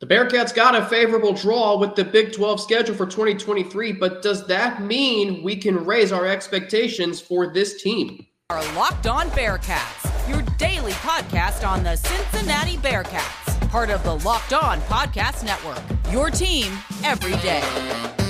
The Bearcats got a favorable draw with the Big 12 schedule for 2023, but does that mean we can raise our expectations for this team? Our Locked On Bearcats, your daily podcast on the Cincinnati Bearcats, part of the Locked On Podcast Network. Your team every day.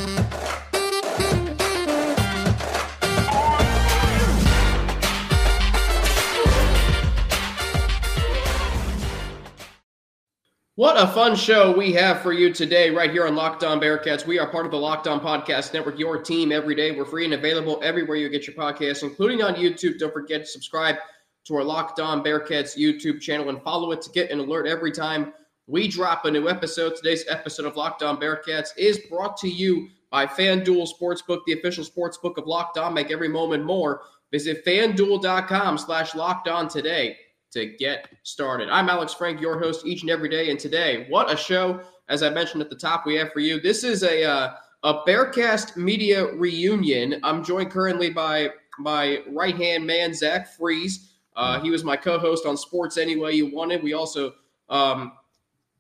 What a fun show we have for you today, right here on Locked On Bearcats. We are part of the Locked On Podcast Network, your team every day. We're free and available everywhere you get your podcasts, including on YouTube. Don't forget to subscribe to our Locked On Bearcats YouTube channel and follow it to get an alert every time we drop a new episode. Today's episode of Locked On Bearcats is brought to you by FanDuel Sportsbook, the official sportsbook of Locked On. Make every moment more. Visit fanduel.com slash locked on today to get started. I'm Alex Frank, your host each and every day. And today, what a show, as I mentioned at the top, we have for you. This is a, uh, a Bearcast media reunion. I'm joined currently by my right hand man, Zach Fries. Uh, he was my co host on Sports Any Way You Wanted. We also um,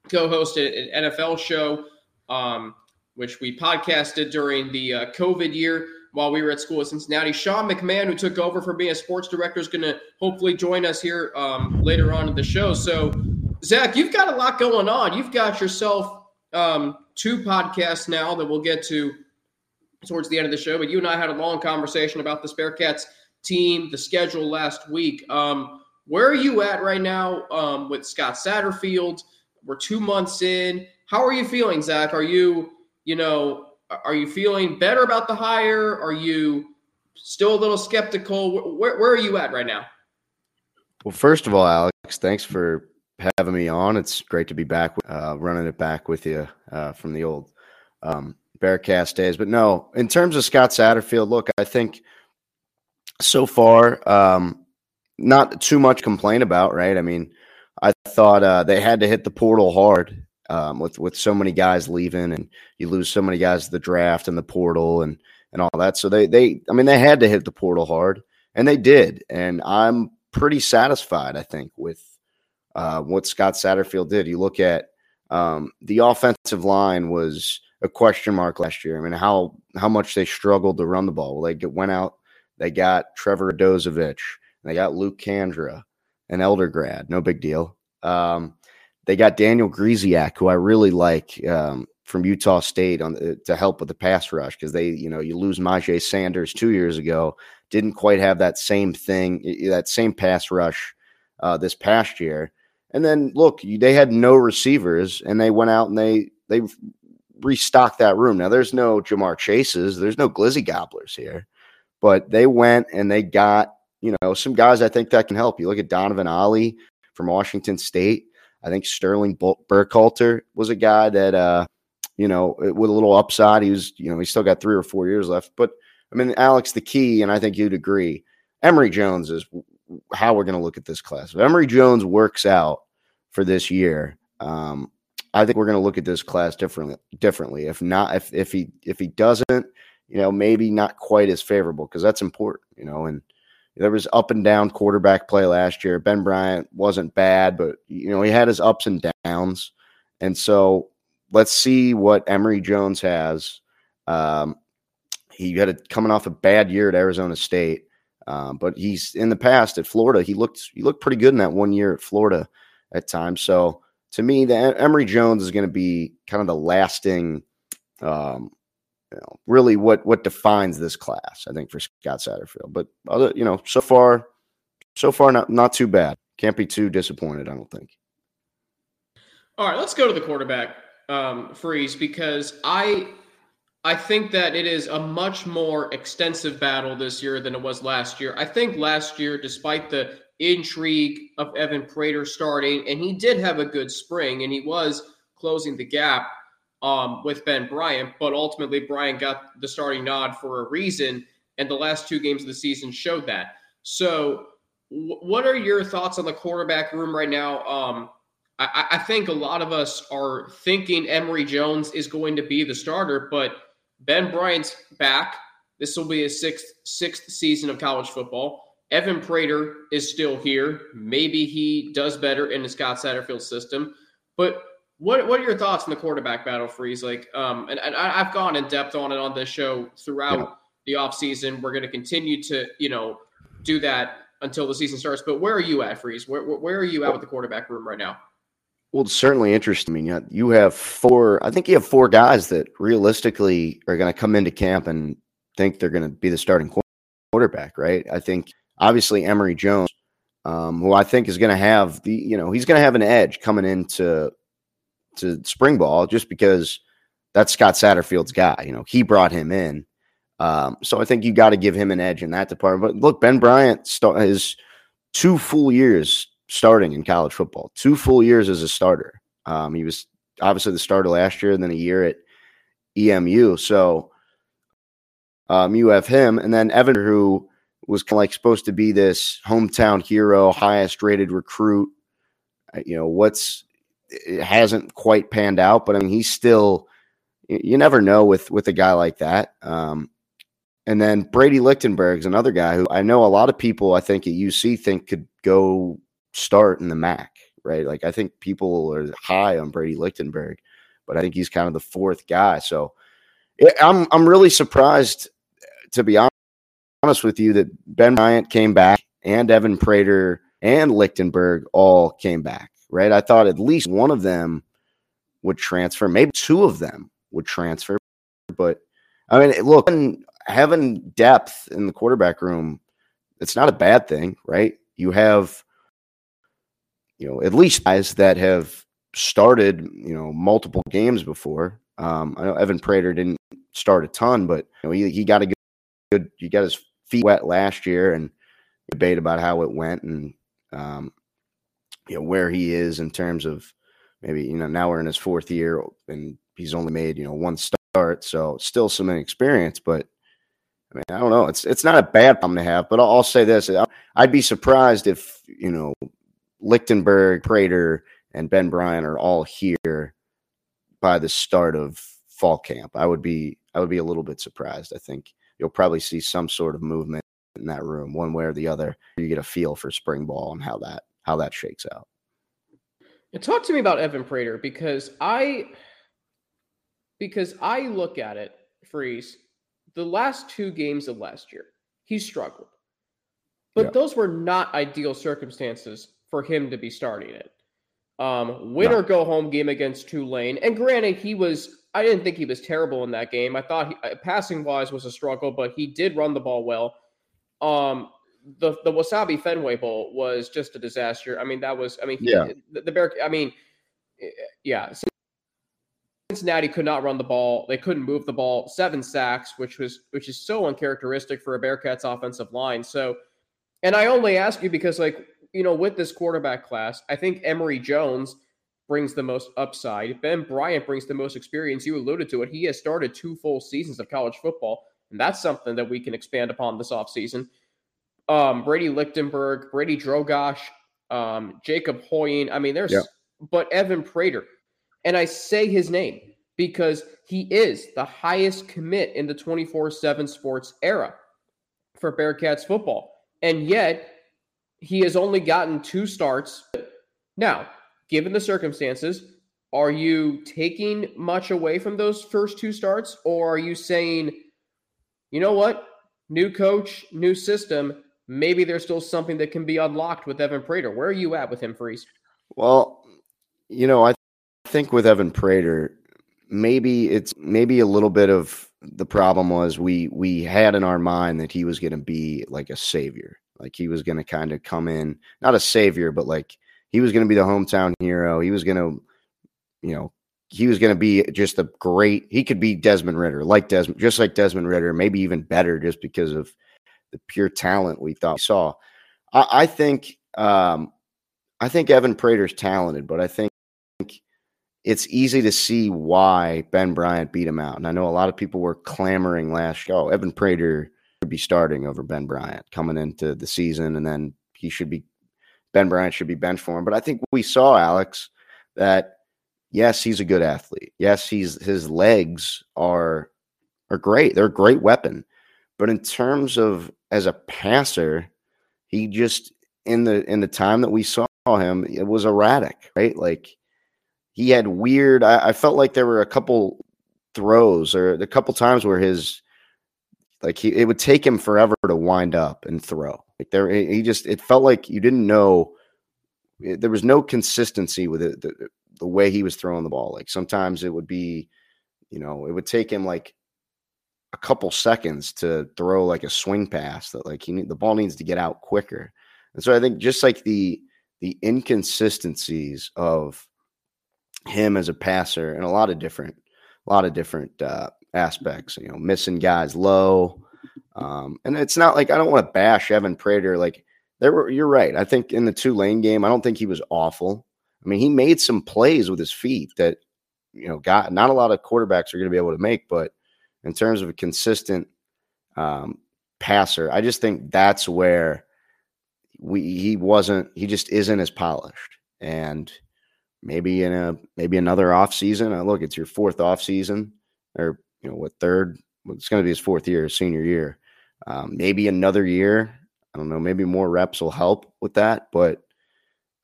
co hosted an NFL show, um, which we podcasted during the uh, COVID year while we were at school at Cincinnati. Sean McMahon, who took over for being a sports director, is going to hopefully join us here um, later on in the show. So, Zach, you've got a lot going on. You've got yourself um, two podcasts now that we'll get to towards the end of the show. But you and I had a long conversation about the Bearcats team, the schedule last week. Um, where are you at right now um, with Scott Satterfield? We're two months in. How are you feeling, Zach? Are you, you know, are you feeling better about the hire? Are you still a little skeptical? Where, where are you at right now? Well, first of all, Alex, thanks for having me on. It's great to be back, uh, running it back with you uh, from the old um, Bearcast days. But no, in terms of Scott Satterfield, look, I think so far, um, not too much complaint about, right? I mean, I thought uh, they had to hit the portal hard um, with with so many guys leaving, and you lose so many guys to the draft and the portal and and all that. So they they I mean they had to hit the portal hard, and they did. And I'm pretty satisfied, I think, with uh, what Scott Satterfield did. You look at um, the offensive line was a question mark last year. I mean, how how much they struggled to run the ball. Well, they get, went out, they got Trevor Dozovich, they got Luke Kandra, an elder grad, no big deal. Um, they got Daniel Grzesiak, who I really like um, from Utah State on the, to help with the pass rush because they, you know, you lose Myjai Sanders two years ago, didn't quite have that same thing, that same pass rush uh, this past year. And then look, they had no receivers, and they went out and they they restocked that room. Now there's no Ja'Marr Chases, there's no Glizzy Gobblers here, but they went and they got you know some guys I think that can help. You look at Donovan Ollie from Washington State. I think Sterling Burkhalter was a guy that, uh, you know, with a little upside. He was, you know, he still got three or four years left. But I mean, Alex, the key, and I think you'd agree, Emory Jones is how we're going to look at this class. If Emory Jones works out for this year, um, I think we're going to look at this class differently. Differently, if not, if if he if he doesn't, you know, maybe not quite as favorable because that's important, you know, and there was up and down quarterback play last year. Ben Bryant wasn't bad, but you know he had his ups and downs, and so let's see what Emory Jones has. Um, he had a, coming off a bad year at Arizona State, um, but he's in the past at Florida. He looked he looked pretty good in that one year at Florida at times. So to me, the Emory Jones is going to be kind of the lasting um, you know, really what what defines this class. I think for Scott Satterfield, but other, you know, so far, so far not not too bad. Can't be too disappointed. I don't think. All right, let's go to the quarterback um, Fries because I I think that it is a much more extensive battle this year than it was last year. I think last year, despite the intrigue of Evan Prater starting, and he did have a good spring, and he was closing the gap um, with Ben Bryant, but ultimately Bryant got the starting nod for a reason, and the last two games of the season showed that. So, w- what are your thoughts on the quarterback room right now? Um, I-, I think a lot of us are thinking Emory Jones is going to be the starter, but Ben Bryant's back. This will be his sixth sixth season of college football. Evan Prater is still here. Maybe he does better in the Scott Satterfield system, but what what are your thoughts on the quarterback battle Fries? Like, um, and, and I, have gone in depth on it on this show throughout yeah. the offseason. We're going to continue to, you know, do that until the season starts. But where are you at, Fries? Where, where are you at with the quarterback room right now? Well, it's certainly interesting. I mean, you have four. I think you have four guys that realistically are going to come into camp and think they're going to be the starting quarterback, right? I think obviously Emory Jones, um, who I think is going to have the, you know, he's going to have an edge coming into to spring ball just because that's Scott Satterfield's guy. You know, he brought him in. Um, so I think you got to give him an edge in that department. But look, Ben Bryant st- has two full years starting in college football, two full years as a starter. Um, he was obviously the starter last year and then a year at EMU. So um, you have him, and then Evan, who was kind of like supposed to be this hometown hero, highest rated recruit. Uh, you know, what's it hasn't quite panned out, but I mean, he's still. You never know with with a guy like that. Um, and then Brady Lichtenberg's another guy who I know a lot of people I think at UC think could go start in the MAC, right? Like I think people are high on Brady Lichtenberg, but I think he's kind of the fourth guy. So I'm I'm really surprised to be honest with you that Ben Bryant came back and Evan Prater and Lichtenberg all came back right? I thought at least one of them would transfer, maybe two of them would transfer. But I mean, look, having depth in the quarterback room, it's not a bad thing, right? You have, you know, at least guys that have started, you know, multiple games before. Um, I know Evan Prater didn't start a ton, but you know, he, he got a good, good, he got his feet wet last year and debate about how it went. And um, you know where he is in terms of maybe you know now we're in his fourth year and he's only made you know one start, so still some inexperience. But I mean, I don't know. It's it's not a bad problem to have. But I'll, I'll say this: I'd be surprised if you know Lichtenberg, Prater, and Ben Bryant are all here by the start of fall camp. I would be I would be a little bit surprised. I think you'll probably see some sort of movement in that room, one way or the other. You get a feel for spring ball and how that how that shakes out. And talk to me about Evan Prater because I because I look at it, Fries, the last two games of last year, he struggled. But yeah. those were not ideal circumstances for him to be starting it. Um, win no. or go home game against Tulane. And granted, he was, I didn't think he was terrible in that game. I thought he, passing wise was a struggle, but he did run the ball well. Um, the the Wasabi Fenway Bowl was just a disaster. I mean, that was I mean, yeah. the, the Bear. I mean, eh, yeah. Cincinnati could not run the ball. They couldn't move the ball. Seven sacks, which was which is so uncharacteristic for a Bearcats offensive line. So, and I only ask you because, like, you know, with this quarterback class, I think Emory Jones brings the most upside. Ben Bryant brings the most experience. You alluded to it. He has started two full seasons of college football, and that's something that we can expand upon this offseason um, Brady Lichtenberg, Brady Drogosh, um, Jacob Hoying. I mean, there's, yeah. but Evan Prater. And I say his name because he is the highest commit in the 24 7 sports era for Bearcats football. And yet, he has only gotten two starts. Now, given the circumstances, are you taking much away from those first two starts? Or are you saying, you know what? New coach, new system maybe there's still something that can be unlocked with Evan Prater. Where are you at with him, Fries? Well, you know, I think with Evan Prater, maybe it's maybe a little bit of the problem was we we had in our mind that he was going to be like a savior, like he was going to kind of come in, not a savior, but like he was going to be the hometown hero. He was going to, you know, he was going to be just a great. He could be Desmond Ridder, like Desmond, just like Desmond Ridder, maybe even better, just because of the pure talent we thought we saw. I, I think um, I think Evan Prater's talented, but I think it's easy to see why Ben Bryant beat him out. And I know a lot of people were clamoring last show. Evan Prater should be starting over Ben Bryant coming into the season, and then he should be Ben Bryant should be bench for him. But I think we saw Alex that yes, he's a good athlete. Yes, he's his legs are are great. They're a great weapon. But in terms of as a passer, he just in the in the time that we saw him, it was erratic, right? Like he had weird. I, I felt like there were a couple throws or a couple times where his like he it would take him forever to wind up and throw. Like there, he just it felt like you didn't know. It, there was no consistency with it. The, the way he was throwing the ball. Like sometimes it would be, you know, it would take him like a couple seconds to throw like a swing pass that like he need, the ball needs to get out quicker. And so I think just like the the inconsistencies of him as a passer and a lot of different a lot of different uh, aspects, you know, missing guys low. Um, and it's not like I don't want to bash Evan Prater. Like there were, you're right. I think in the Tulane game, I don't think he was awful. I mean, he made some plays with his feet that, you know, got not a lot of quarterbacks are going to be able to make, but in terms of a consistent um, passer, I just think that's where we he wasn't he just isn't as polished. And maybe in a maybe another off season. Uh, look, it's your fourth off season, or you know what third? It's going to be his fourth year, senior year. Um, maybe another year. I don't know. Maybe more reps will help with that. But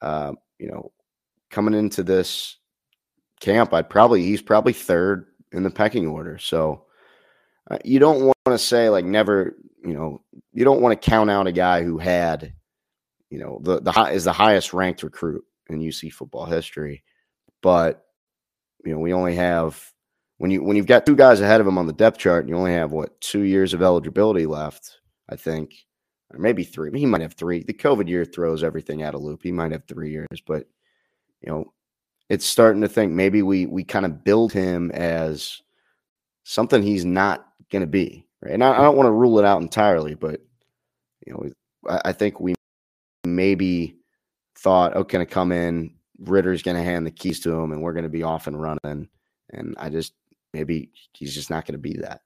uh, you know, coming into this camp, I'd probably he's probably third in the pecking order. So uh, you don't want to say like never. You know, you don't want to count out a guy who had, you know, the the high, is the highest ranked recruit in UC football history. But you know, we only have when you when you've got two guys ahead of him on the depth chart, and you only have what two years of eligibility left, I think, or maybe three. He might have three. The COVID year throws everything out of loop. He might have three years, but you know, it's starting to think maybe we we kind of build him as something he's not going to be. Right, and I, I don't want to rule it out entirely, but you know, I, I think we maybe thought, oh, going to come in, Ridder's going to hand the keys to him, and we're going to be off and running. And I just maybe he's just not going to be that.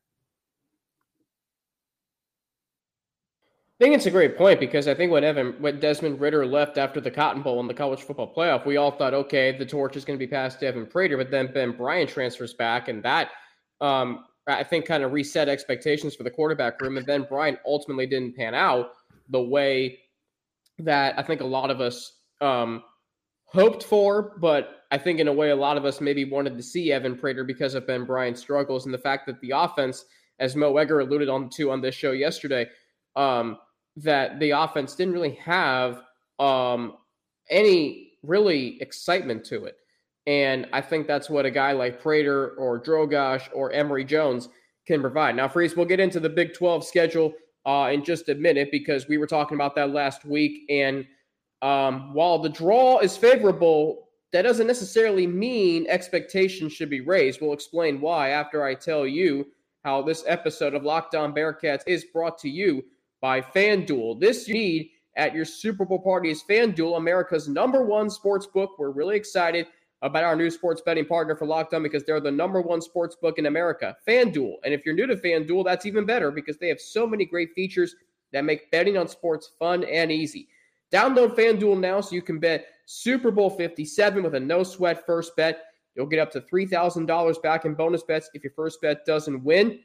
I think it's a great point because I think when Evan, when Desmond Ridder left after the Cotton Bowl in the college football playoff, we all thought, okay, the torch is going to be passed to Evan Prater, but then Ben Bryant transfers back, and that um, I think kind of reset expectations for the quarterback room. And then Bryant ultimately didn't pan out the way that I think a lot of us um, hoped for, but I think in a way a lot of us maybe wanted to see Evan Prater because of Ben Bryant's struggles and the fact that the offense, as Mo Egger alluded on to on this show yesterday, um, that the offense didn't really have um, any really excitement to it. And I think that's what a guy like Prater or Drogosh or Emory Jones can provide. Now, Fries, we'll get into the Big 12 schedule uh, in just a minute because we were talking about that last week. And um, while the draw is favorable, that doesn't necessarily mean expectations should be raised. We'll explain why after I tell you how this episode of Locked On Bearcats is brought to you by FanDuel. This you need at your Super Bowl party is FanDuel, America's number one sports book. We're really excited about our new sports betting partner for Locked On because they're the number one sports book in America, FanDuel. And if you're new to FanDuel, that's even better because they have so many great features that make betting on sports fun and easy. Download FanDuel now so you can bet Super Bowl 57 with a no sweat first bet. You'll get up to $3,000 back in bonus bets if your first bet doesn't win.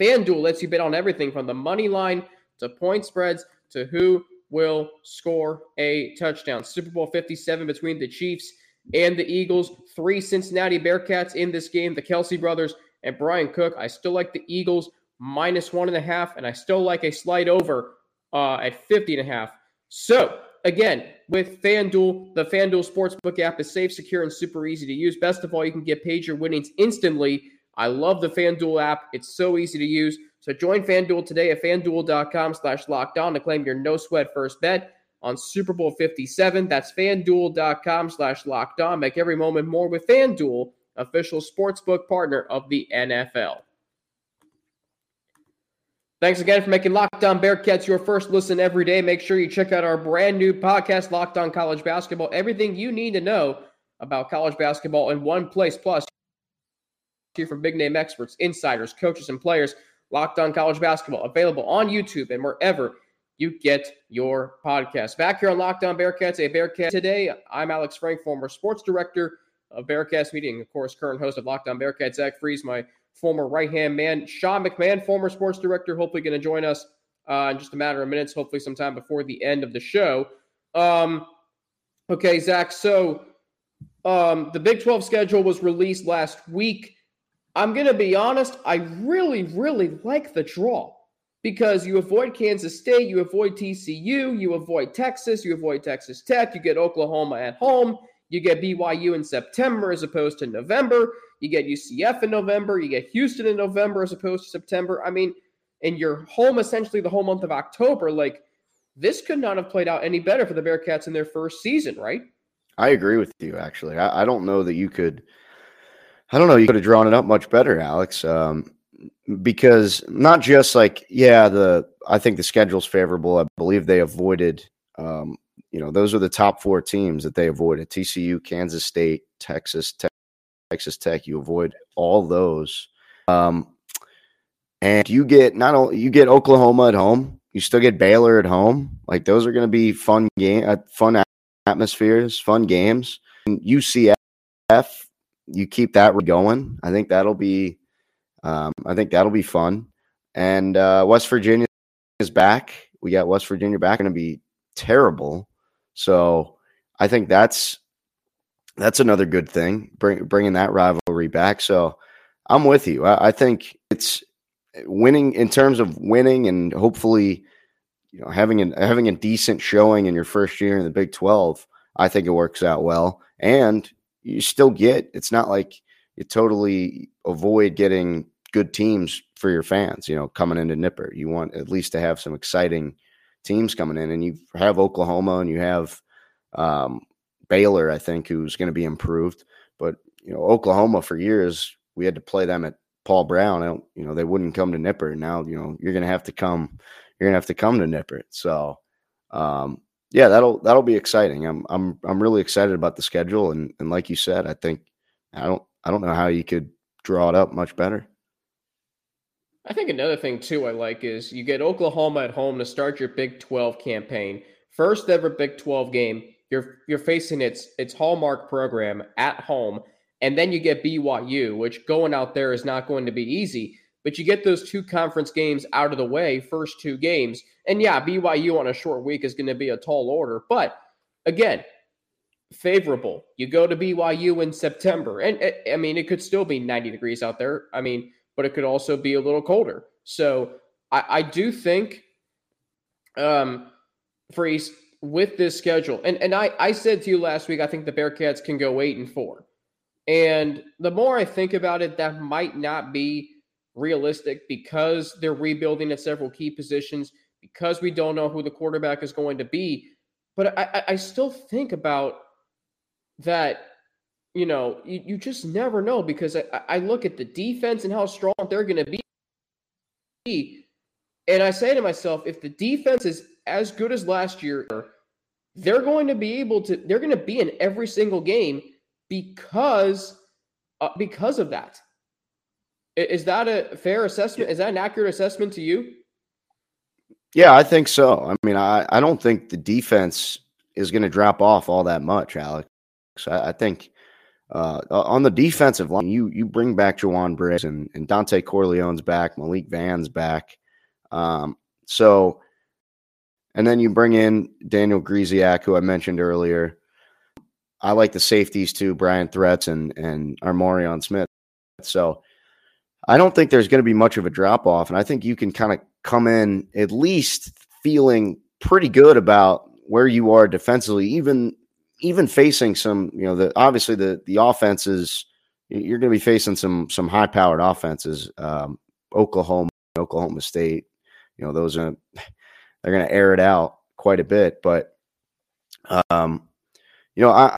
FanDuel lets you bet on everything from the money line to point spreads to who will score a touchdown. Super Bowl 57 between the Chiefs and the Eagles. Three Cincinnati Bearcats in this game, the Kelce brothers and Bryan Cook. I still like the Eagles minus one and a half, and I still like a slight over uh, at 50 and a half. So, again, with FanDuel, the FanDuel Sportsbook app is safe, secure, and super easy to use. Best of all, you can get paid your winnings instantly. I love the FanDuel app. It's so easy to use. So join FanDuel today at fanduel.com slash locked on to claim your no sweat first bet on Super Bowl 57. That's fanduel.com slash locked on. Make every moment more with FanDuel, official sportsbook partner of the NFL. Thanks again for making Locked On Bearcats your first listen every day. Make sure you check out our brand new podcast, Locked On College Basketball. Everything you need to know about college basketball in one place. Plus, hear from big name experts, insiders, coaches, and players. Locked On College Basketball available on YouTube and wherever you get your podcast. Back here on Lockdown Bearcast, a Bearcat today. I'm Alex Frank, former sports director of Bearcats and of course, current host of Locked On Bearcats. Zach Fries, my former right hand man. Sean McMahon, former sports director, hopefully going to join us uh, in just a matter of minutes, hopefully sometime before the end of the show. Um, okay, Zach. So Um, the Big 12 schedule was released last week. I'm going to be honest, I really, really like the draw because you avoid Kansas State, you avoid TCU, you avoid Texas, you avoid Texas Tech, you get Oklahoma at home, you get BYU in September as opposed to November, you get UCF in November, you get Houston in November as opposed to September. I mean, and you're home essentially the whole month of October. Like, this could not have played out any better for the Bearcats in their first season, right? I agree with you, actually. I, I don't know that you could. I don't know. You could have drawn it up much better, Alex. Um, because not just like, yeah, the I think the schedule's favorable. I believe they avoided, um, you know, those are the top four teams that they avoided: TCU, Kansas State, Texas, Tech, Texas Tech. You avoid all those, um, and you get not only you get Oklahoma at home, you still get Baylor at home. Like those are going to be fun game, uh, fun atmospheres, fun games. And UCF, you keep that going. I think that'll be, um, I think that'll be fun. And uh, West Virginia is back. We got West Virginia back. Going to be terrible. So I think that's that's another good thing. Bring, bringing that rivalry back. So I'm with you. I, I think it's winning in terms of winning and hopefully you know having an having a decent showing in your first year in the Big 12, I think it works out well. And you still get it's not like you totally avoid getting good teams for your fans, you know, coming into Nippert. You want at least to have some exciting teams coming in and you have Oklahoma and you have um, Baylor, I think, who's going to be improved. But you know, Oklahoma for years we had to play them at Paul Brown. I don't, you know, they wouldn't come to Nippert. Now, you know, you're going to have to come you're gonna have to come to Nippert. So, um, yeah, that'll that'll be exciting. I'm I'm I'm really excited about the schedule, and and like you said, I think I don't I don't know how you could draw it up much better. I think another thing too I like is you get Oklahoma at home to start your Big 12 campaign. First ever Big 12 game. You're you're facing its its hallmark program at home, and then you get BYU, which going out there is not going to be easy but you get those two conference games out of the way, first two games. And yeah, BYU on a short week is going to be a tall order. But again, favorable. You go to BYU in September. And eh, I mean, it could still be 90 degrees out there. I mean, but it could also be a little colder. So I, I do think um Fries with this schedule, and, and I, I said to you last week, I think the Bearcats can go eight and four. And the more I think about it, that might not be realistic because they're rebuilding at several key positions, because we don't know who the quarterback is going to be. But I, I still think about that, you know, you, you just never know because I, I look at the defense and how strong they're going to be. And I say to myself, if the defense is as good as last year, they're going to be able to, they're going to be in every single game because, uh, because of that. Is that a fair assessment? Is that an accurate assessment to you? Yeah, I think so. I mean, I, I don't think the defense is going to drop off all that much, Alex. I, I think uh, on the defensive line, you you bring back Jowon Briggs and, and Dontay Corleone's back, Malik Vann's back. Um, so, and then you bring in Daniel Grzesiak, who I mentioned earlier. I like the safeties too, Bryon Threats and and Armorion Smith. So I don't think there's going to be much of a drop off. And I think you can kind of come in at least feeling pretty good about where you are defensively, even even facing some, you know, the obviously the the offenses you're going to be facing some some high powered offenses. Um, Oklahoma, Oklahoma State, you know, those are they're going to air it out quite a bit. But um, you know, I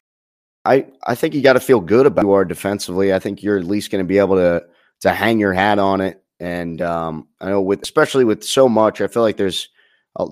I I think you got to feel good about you are defensively. I think you're at least going to be able to to hang your hat on it. And um, I know with especially with so much, I feel like there's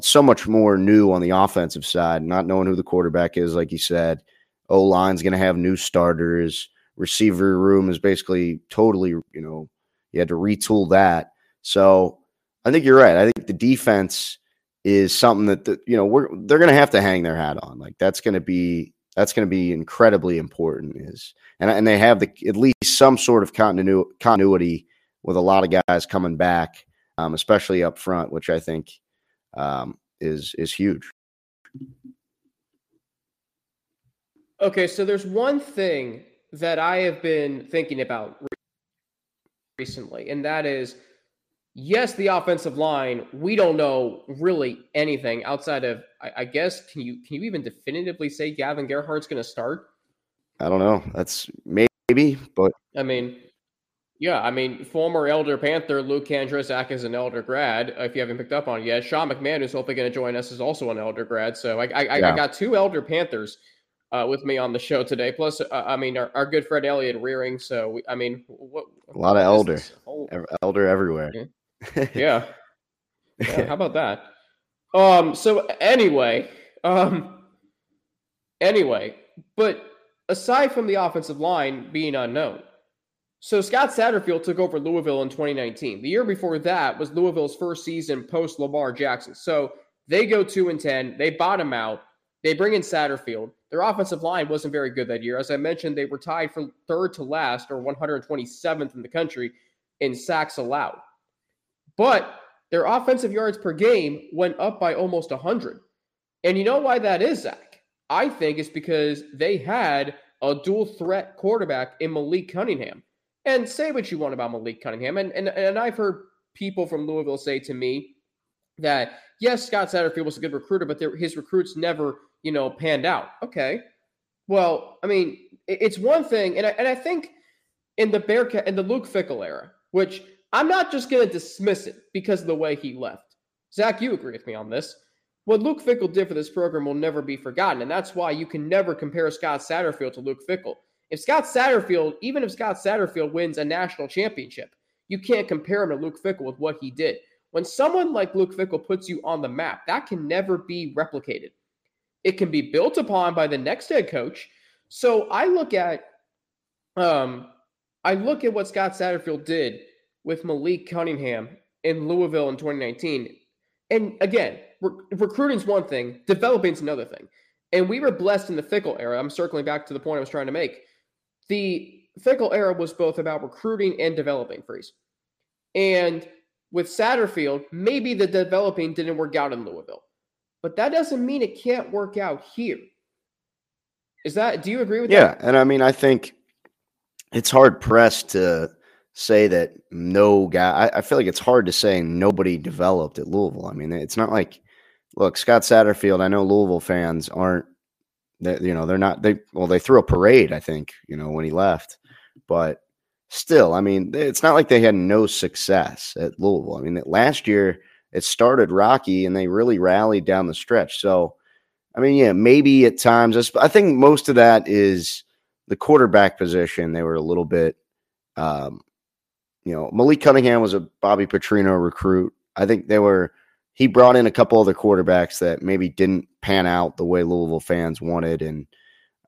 so much more new on the offensive side. Not knowing who the quarterback is, like you said, O line's going to have new starters. Receiver room is basically totally, you know, you had to retool that. So I think you're right. I think the defense is something that the, you know we're they're going to have to hang their hat on. Like that's going to be that's going to be incredibly important. Is and and they have the at least some sort of continu- continuity with a lot of guys coming back, um, especially up front, which I think um, is is huge. Okay, so there's one thing that I have been thinking about recently, and that is yes, the offensive line, we don't know really anything outside of I, I guess can you can you even definitively say Gavin Gerhardt's gonna start? I don't know. That's maybe, but I mean, yeah, I mean, former Elder Panther Luke Kandrzak is an Elder grad. If you haven't picked up on it yet, Sean McMahon, who's hopefully going to join us, is also an Elder grad. So I, I, yeah. I got two Elder Panthers uh, with me on the show today. Plus, uh, I mean, our, our, good friend Elliot rearing. So we, I mean, what, a lot of Elder, whole... Elder everywhere. Yeah. yeah. yeah. How about that? Um. So anyway, um. Anyway, but aside from the offensive line being unknown so Scott Satterfield took over Louisville in 2019. The year before that was Louisville's first season post Lamar Jackson. So they go 2 and 10, they bottom out, they bring in Satterfield. Their offensive line wasn't very good that year. As I mentioned, they were tied for third to last or 127th in the country in sacks allowed. But their offensive yards per game went up by almost 100. And you know why that is, Zach? I think it's because they had a dual threat quarterback in Malik Cunningham. And say what you want about Malik Cunningham. And, and, and I've heard people from Louisville say to me that, yes, Scott Satterfield was a good recruiter, but his recruits never, you know, panned out. Okay. Well, I mean, it's one thing. And I, and I think in the Bearcat, in the Luke Fickell era, which I'm not just going to dismiss it because of the way he left. Zach, you agree with me on this. What Luke Fickell did for this program will never be forgotten. And that's why you can never compare Scott Satterfield to Luke Fickell. If Scott Satterfield, even if Scott Satterfield wins a national championship, you can't compare him to Luke Fickell with what he did. When someone like Luke Fickell puts you on the map, that can never be replicated. It can be built upon by the next head coach. So I look at um I look at what Scott Satterfield did with Malik Cunningham in Louisville in 2019. And again, rec- recruiting's one thing, developing's another thing. And we were blessed in the Fickell era. I'm circling back to the point I was trying to make the Fickell era was both about recruiting and developing Fries. And with Satterfield, maybe the developing didn't work out in Louisville, but that doesn't mean it can't work out here. Is that, do you agree with yeah, that? Yeah. And I mean, I think it's hard pressed to say that no guy, I, I feel like it's hard to say nobody developed at Louisville. I mean, it's not like, look, Scott Satterfield, I know Louisville fans aren't they, you know, they're not they well they threw a parade, I think, you know, when he left. But still, I mean, it's not like they had no success at Louisville. I mean, last year it started rocky and they really rallied down the stretch. So, I mean, yeah, maybe at times, I think most of that is the quarterback position. They were a little bit, um, you know, Malik Cunningham was a Bobby Petrino recruit. I think they were he brought in a couple other quarterbacks that maybe didn't pan out the way Louisville fans wanted, and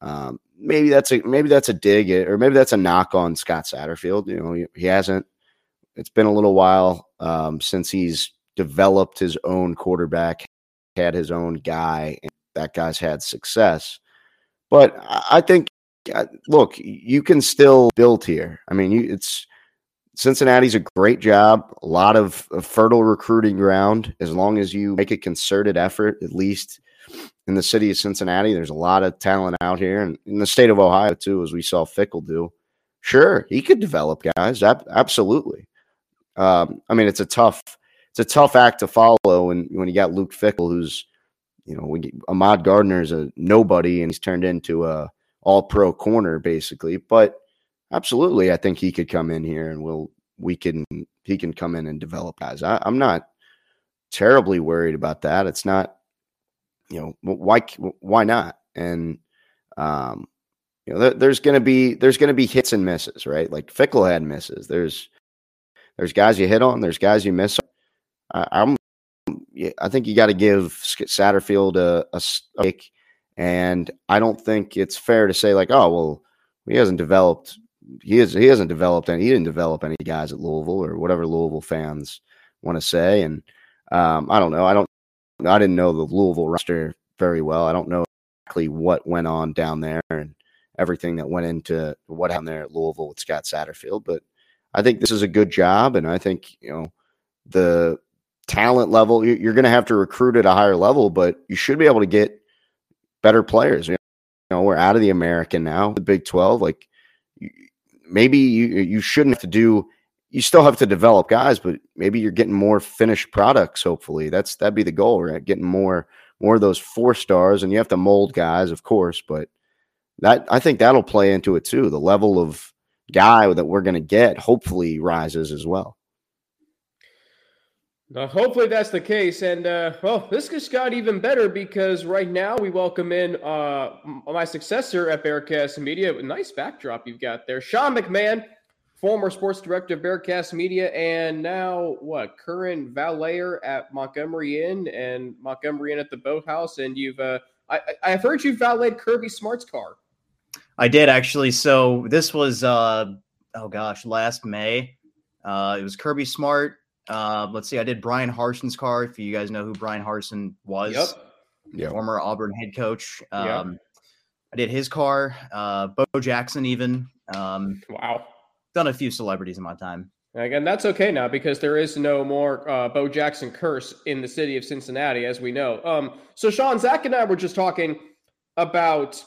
um, maybe that's a maybe that's a dig, or maybe that's a knock on Scott Satterfield. You know, he, he hasn't. It's been a little while um, since he's developed his own quarterback, had his own guy, and that guy's had success. But I think, uh, look, you can still build here. I mean, you, it's Cincinnati's a great job, a lot of, of, fertile recruiting ground. As long as you make a concerted effort, at least in the city of Cincinnati, there's a lot of talent out here, and in the state of Ohio too, as we saw Fickell do. Sure, he could develop guys. absolutely. Um, I mean, it's a tough, it's a tough act to follow when when you got Luke Fickell, who's, you know, Ahmad Gardner is a nobody, and he's turned into a All Pro corner basically, but absolutely, I think he could come in here and we'll we can he can come in and develop. I, I'm not terribly worried about that. It's not, you know, why why not? And um, you know, there, there's gonna be there's gonna be hits and misses, right? Like Fickell had misses. There's there's guys you hit on. There's guys you miss. I, I'm I think you got to give Satterfield a, a, a and I don't think it's fair to say like, oh well, he hasn't developed he is he hasn't developed any he didn't develop any guys at Louisville or whatever Louisville fans want to say. And um, I don't know. I don't I didn't know the Louisville roster very well. I don't know exactly what went on down there and everything that went into what happened there at Louisville with Scott Satterfield. But I think this is a good job, and I think you know the talent level. You're going to have to recruit at a higher level, but you should be able to get better players. You know, we're out of the American now, the Big 12. Like, maybe you, you shouldn't have to do, you still have to develop guys, but maybe you're getting more finished products. Hopefully, that's that'd be the goal, right? Getting more more of those four stars, and you have to mold guys, of course, but that I think that'll play into it too. The level of guy that we're going to get hopefully rises as well. Uh, hopefully that's the case. And uh, well, this just got even better because right now we welcome in uh, my successor at Bearcast Media. Nice backdrop you've got there, Sean McMahon, former sports director of Bearcast Media, and now what? Current valeter at Montgomery Inn and Montgomery Inn at the Boathouse. And you've uh, I, I've heard you valeted Kirby Smart's car. I did actually. So this was uh oh gosh, last May. Uh, it was Kirby Smart. Uh, let's see, I did Bryan Harsin's car. If you guys know who Bryan Harsin was, Yep. Yeah. former Auburn head coach. Um, Yep. I did his car. Uh, Bo Jackson, even um, Wow. done a few celebrities in my time. Again, that's okay now because there is no more uh, Bo Jackson curse in the city of Cincinnati, as we know. Um, so, Sean, Zach and I were just talking about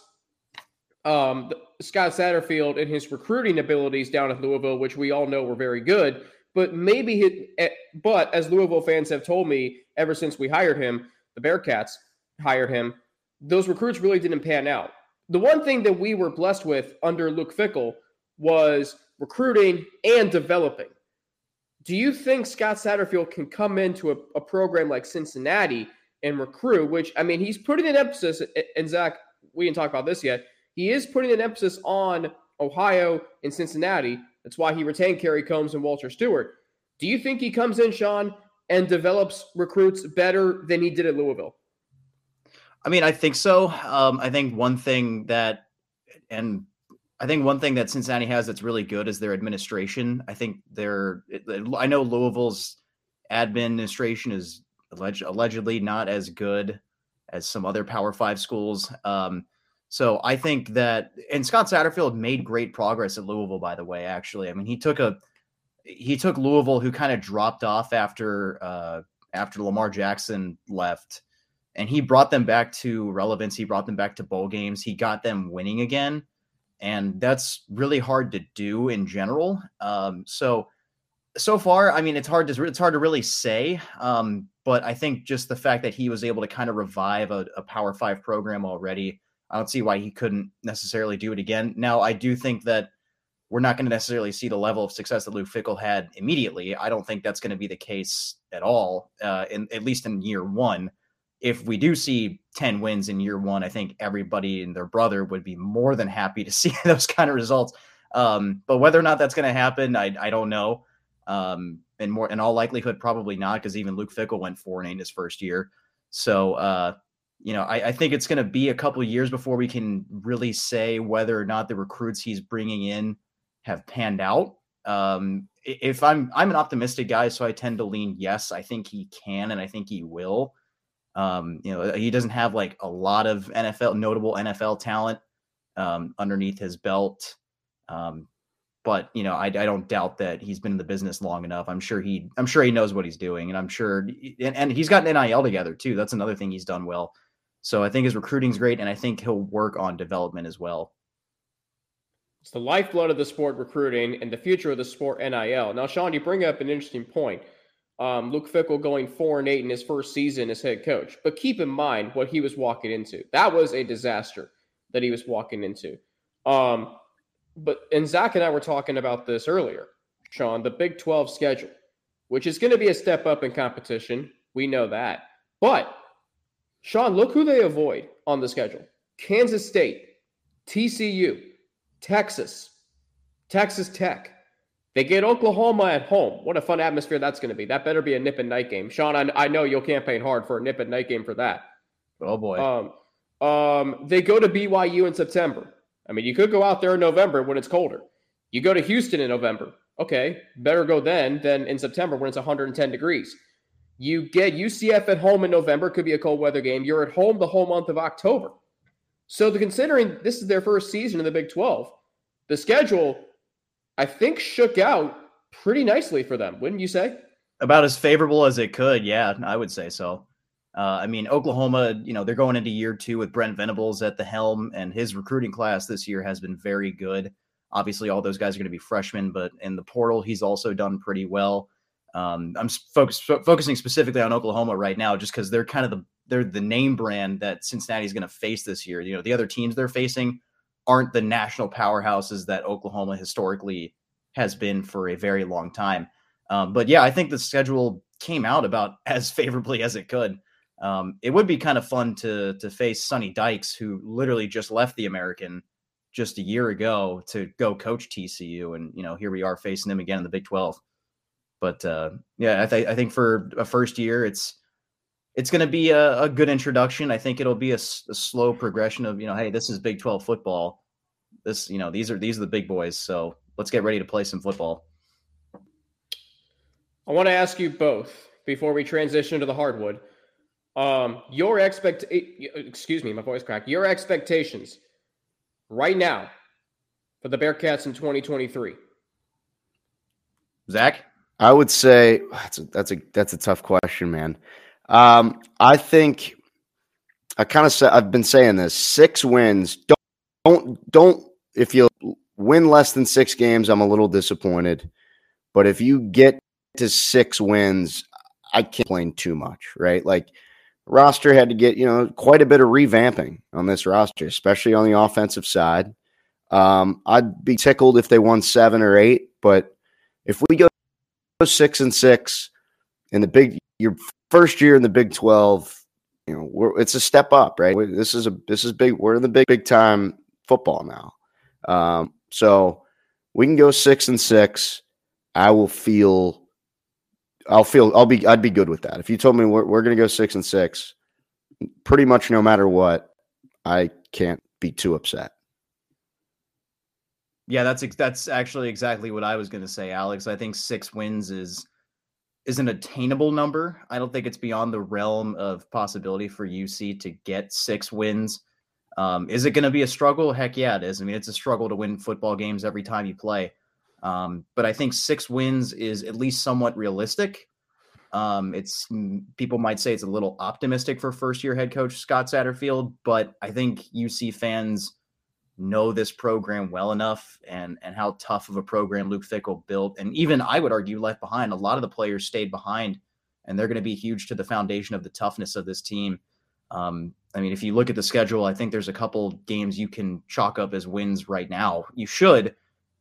um, Scott Satterfield and his recruiting abilities down at Louisville, which we all know were very good. But maybe, eh, but as Louisville fans have told me ever since we hired him, the Bearcats hired him, those recruits really didn't pan out. The one thing that we were blessed with under Luke Fickell was recruiting and developing. Do you think Scott Satterfield can come into a, a program like Cincinnati and recruit? Which I mean, he's putting an emphasis, and Zach, we didn't talk about this yet. He is putting an emphasis on Ohio and Cincinnati. That's why he retained Kerry Combs and Walter Stewart. Do you think he comes in, Sean, and develops recruits better than he did at Louisville? I mean, I think so. Um, I think one thing that, and I think one thing that Cincinnati has that's really good is their administration. I think they're, I know Louisville's administration is alleged, allegedly not as good as some other Power Five schools. Um, so I think that, and Scott Satterfield made great progress at Louisville. By the way, actually, I mean he took a he took Louisville, who kind of dropped off after uh, after Lamar Jackson left, and he brought them back to relevance. He brought them back to bowl games. He got them winning again, and that's really hard to do in general. Um, so so far, I mean, it's hard to it's hard to really say. Um, but I think just the fact that he was able to kind of revive a, a Power Five program already, I don't see why he couldn't necessarily do it again. Now, I do think that we're not going to necessarily see the level of success that Luke Fickell had immediately. I don't think that's going to be the case at all, uh, in at least in year one. If we do see 10 wins in year one, I think everybody and their brother would be more than happy to see those kind of results. Um, but whether or not that's going to happen, I, I don't know. Um, and more in all likelihood, probably not, because even Luke Fickell went four and eight in his first year. So, uh, you know, I, I think it's going to be a couple years before we can really say whether or not the recruits he's bringing in have panned out. Um, if I'm I'm an optimistic guy, so I tend to lean yes. I think he can, and I think he will. Um, you know, he doesn't have like a lot of NFL notable NFL talent um, underneath his belt. Um, but you know, I, I don't doubt that he's been in the business long enough. I'm sure he I'm sure he knows what he's doing, and I'm sure and, and he's got NIL together too. That's another thing he's done well. So I think his recruiting is great, and I think he'll work on development as well. It's the lifeblood of the sport recruiting and the future of the sport NIL. Now, Sean, you bring up an interesting point. Um, Luke Fickell going four and eight in his first season as head coach. But keep in mind what he was walking into. That was a disaster that he was walking into. Um, but and Zach and I were talking about this earlier, Sean, the Big 12 schedule, which is going to be a step up in competition. We know that. But Sean, look who they avoid on the schedule. Kansas State, TCU, Texas, Texas Tech. They get Oklahoma at home. What a fun atmosphere that's going to be. That better be a Nippert night game. Sean, I, I know you'll campaign hard for a Nippert night game for that. Oh boy. Um, um, they go to BYU in September. I mean, you could go out there in November when it's colder. You go to Houston in November. Okay, better go then than in September when it's 110 degrees. You get UCF at home in November, could be a cold weather game. You're at home the whole month of October. So, the, considering this is their first season in the Big 12, the schedule, I think, shook out pretty nicely for them, wouldn't you say? About as favorable as it could, yeah, I would say so. Uh, I mean, Oklahoma, you know, they're going into year two with Brent Venables at the helm, and his recruiting class this year has been very good. Obviously, all those guys are going to be freshmen, but in the portal, he's also done pretty well. Um, I'm focus, focusing specifically on Oklahoma right now, just because they're kind of the they're the name brand that Cincinnati's going to face this year. You know, the other teams they're facing aren't the national powerhouses that Oklahoma historically has been for a very long time. Um, but yeah, I think the schedule came out about as favorably as it could. Um, it would be kind of fun to to face Sonny Dykes, who literally just left the American just a year ago to go coach TCU, and you know here we are facing him again in the Big Twelve. But uh, yeah, I, th- I think for a first year, it's it's going to be a, a, good introduction. I think it'll be a, a, slow progression of you know, hey, this is Big Twelve football. This you know these are these are the big boys. So let's get ready to play some football. I want to ask you both before we transition to the hardwood. Um, your expect excuse me, my voice cracked. Your expectations right now for the Bearcats in 2023. Zach, I would say that's a, that's a that's a tough question, man. Um, I think I kind of said I've been saying this: six wins. Don't don't don't. If you win less than six games, I'm a little disappointed. But if you get to six wins, I can't complain too much, right? Like roster had to get you know quite a bit of revamping on this roster, especially on the offensive side. Um, I'd be tickled if they won seven or eight, but if we go six and six in the big, your first year in the Big Twelve, you know, it's a step up, right? This is a this is big. We're in the big big time football now, um, so we can go six and six. I will feel. I'll feel. I'll be. I'd be good with that. If you told me we're, we're going to go six and six, pretty much no matter what, I can't be too upset. Yeah, that's that's actually exactly what I was going to say, Alex. I think six wins is is an attainable number. I don't think it's beyond the realm of possibility for UC to get six wins. Um, is it going to be a struggle? Heck yeah, it is. I mean, it's a struggle to win football games every time you play. Um, but I think six wins is at least somewhat realistic. Um, it's people might say it's a little optimistic for first year head coach Scott Satterfield, but I think UC fans know this program well enough and and how tough of a program Luke Fickell built and even I would argue left behind a lot of the players stayed behind and they're going to be huge to the foundation of the toughness of this team. Um, I mean, if you look at the schedule, I think there's a couple games you can chalk up as wins right now. You should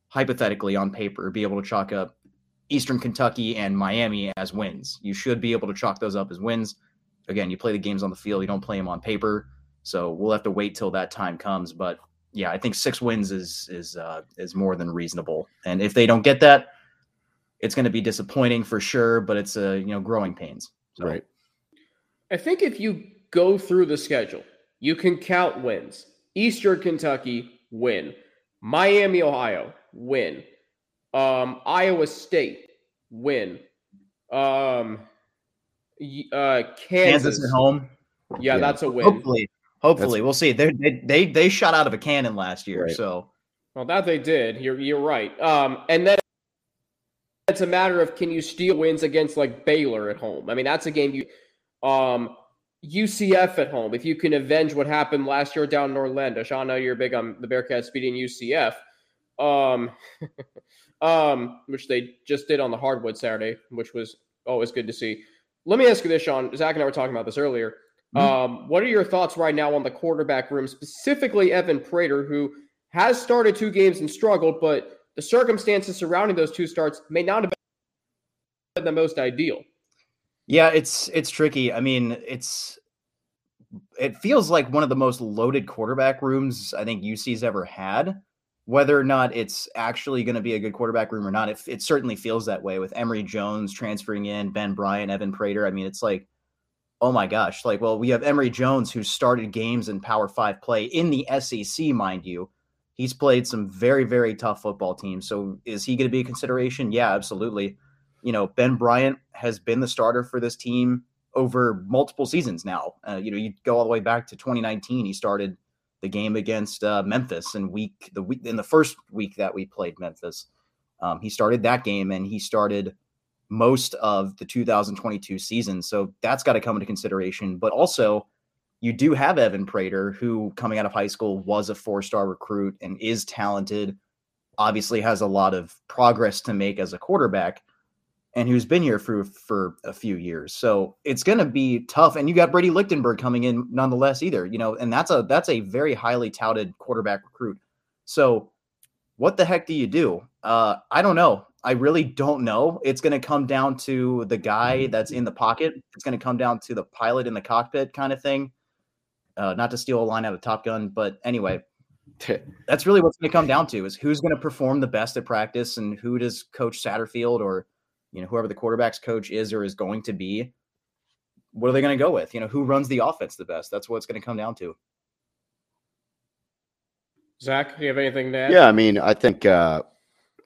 hypothetically on paper be able to chalk up Eastern Kentucky and Miami as wins. You should be able to chalk those up as wins. Again, you play the games on the field, you don't play them on paper. So we'll have to wait till that time comes. But yeah, I think six wins is is uh, is more than reasonable. And if they don't get that, it's going to be disappointing for sure. But it's a uh, you know growing pains. So. Right. I think if you go through the schedule, you can count wins. Eastern Kentucky win, Miami, Ohio win, um, Iowa State win, um, uh, Kansas. Kansas at home. Yeah, yeah, that's a win. Hopefully, Hopefully, That's, we'll see. They they they shot out of a cannon last year, right. so well that they did. You're you're right. Um, and then it's a matter of can you steal wins against like Baylor at home? I mean, that's a game you um UCF at home. If you can avenge what happened last year down in Orlando, Sean, I know you're big on the Bearcats beating UCF, um, um, which they just did on the hardwood Saturday, which was always good to see. Let me ask you this, Sean. Zach and I were talking about this earlier. Mm-hmm. Um, what are your thoughts right now on the quarterback room, specifically Evan Prater, who has started two games and struggled, but the circumstances surrounding those two starts may not have been the most ideal. Yeah, it's it's tricky. I mean, it's it feels like one of the most loaded quarterback rooms I think UC's ever had. Whether or not it's actually going to be a good quarterback room or not, it, it certainly feels that way with Emory Jones transferring in, Ben Bryant, Evan Prater. I mean, it's like oh my gosh, like, well, we have Emory Jones who started games in Power Five play in the SEC, mind you. He's played some very, very tough football teams. So is he going to be a consideration? Yeah, absolutely. You know, Ben Bryant has been the starter for this team over multiple seasons now. Uh, you know, you go all the way back to 2019. He started the game against uh, Memphis in week the week in the first week that we played Memphis. Um, he started that game and he started most of the 2022 season. So that's got to come into consideration. But also, you do have Evan Prater, who coming out of high school was a four star recruit and is talented, obviously has a lot of progress to make as a quarterback, and who's been here for, for a few years. So it's going to be tough. And you got Brady Lichtenberg coming in nonetheless, either, you know, and that's a that's a very highly touted quarterback recruit. So what the heck do you do? Uh, I don't know. I really don't know. It's going to come down to the guy that's in the pocket. It's going to come down to the pilot in the cockpit kind of thing. Uh, not to steal a line out of Top Gun, but anyway, that's really what's going to come down to is who's going to perform the best at practice and who does Coach Satterfield or you know whoever the quarterback's coach is or is going to be. What are they going to go with? You know who runs the offense the best? That's what it's going to come down to. Zach, do you have anything to add? Yeah, I mean, I think uh,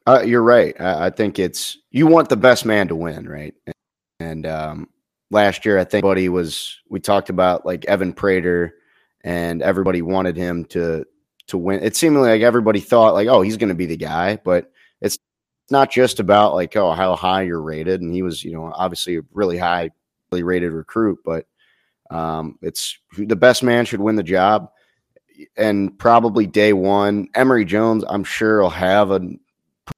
uh, you're right. I, I, think it's you want the best man to win, right? And um, last year, I think Buddy was. We talked about like Evan Prater and everybody wanted him to to win. It seemed like everybody thought like, oh, he's going to be the guy, but it's not just about like oh how high you're rated, and he was you know obviously a really high, really rated recruit, but um, it's the best man should win the job, and probably day one, Emory Jones, I'm sure will have a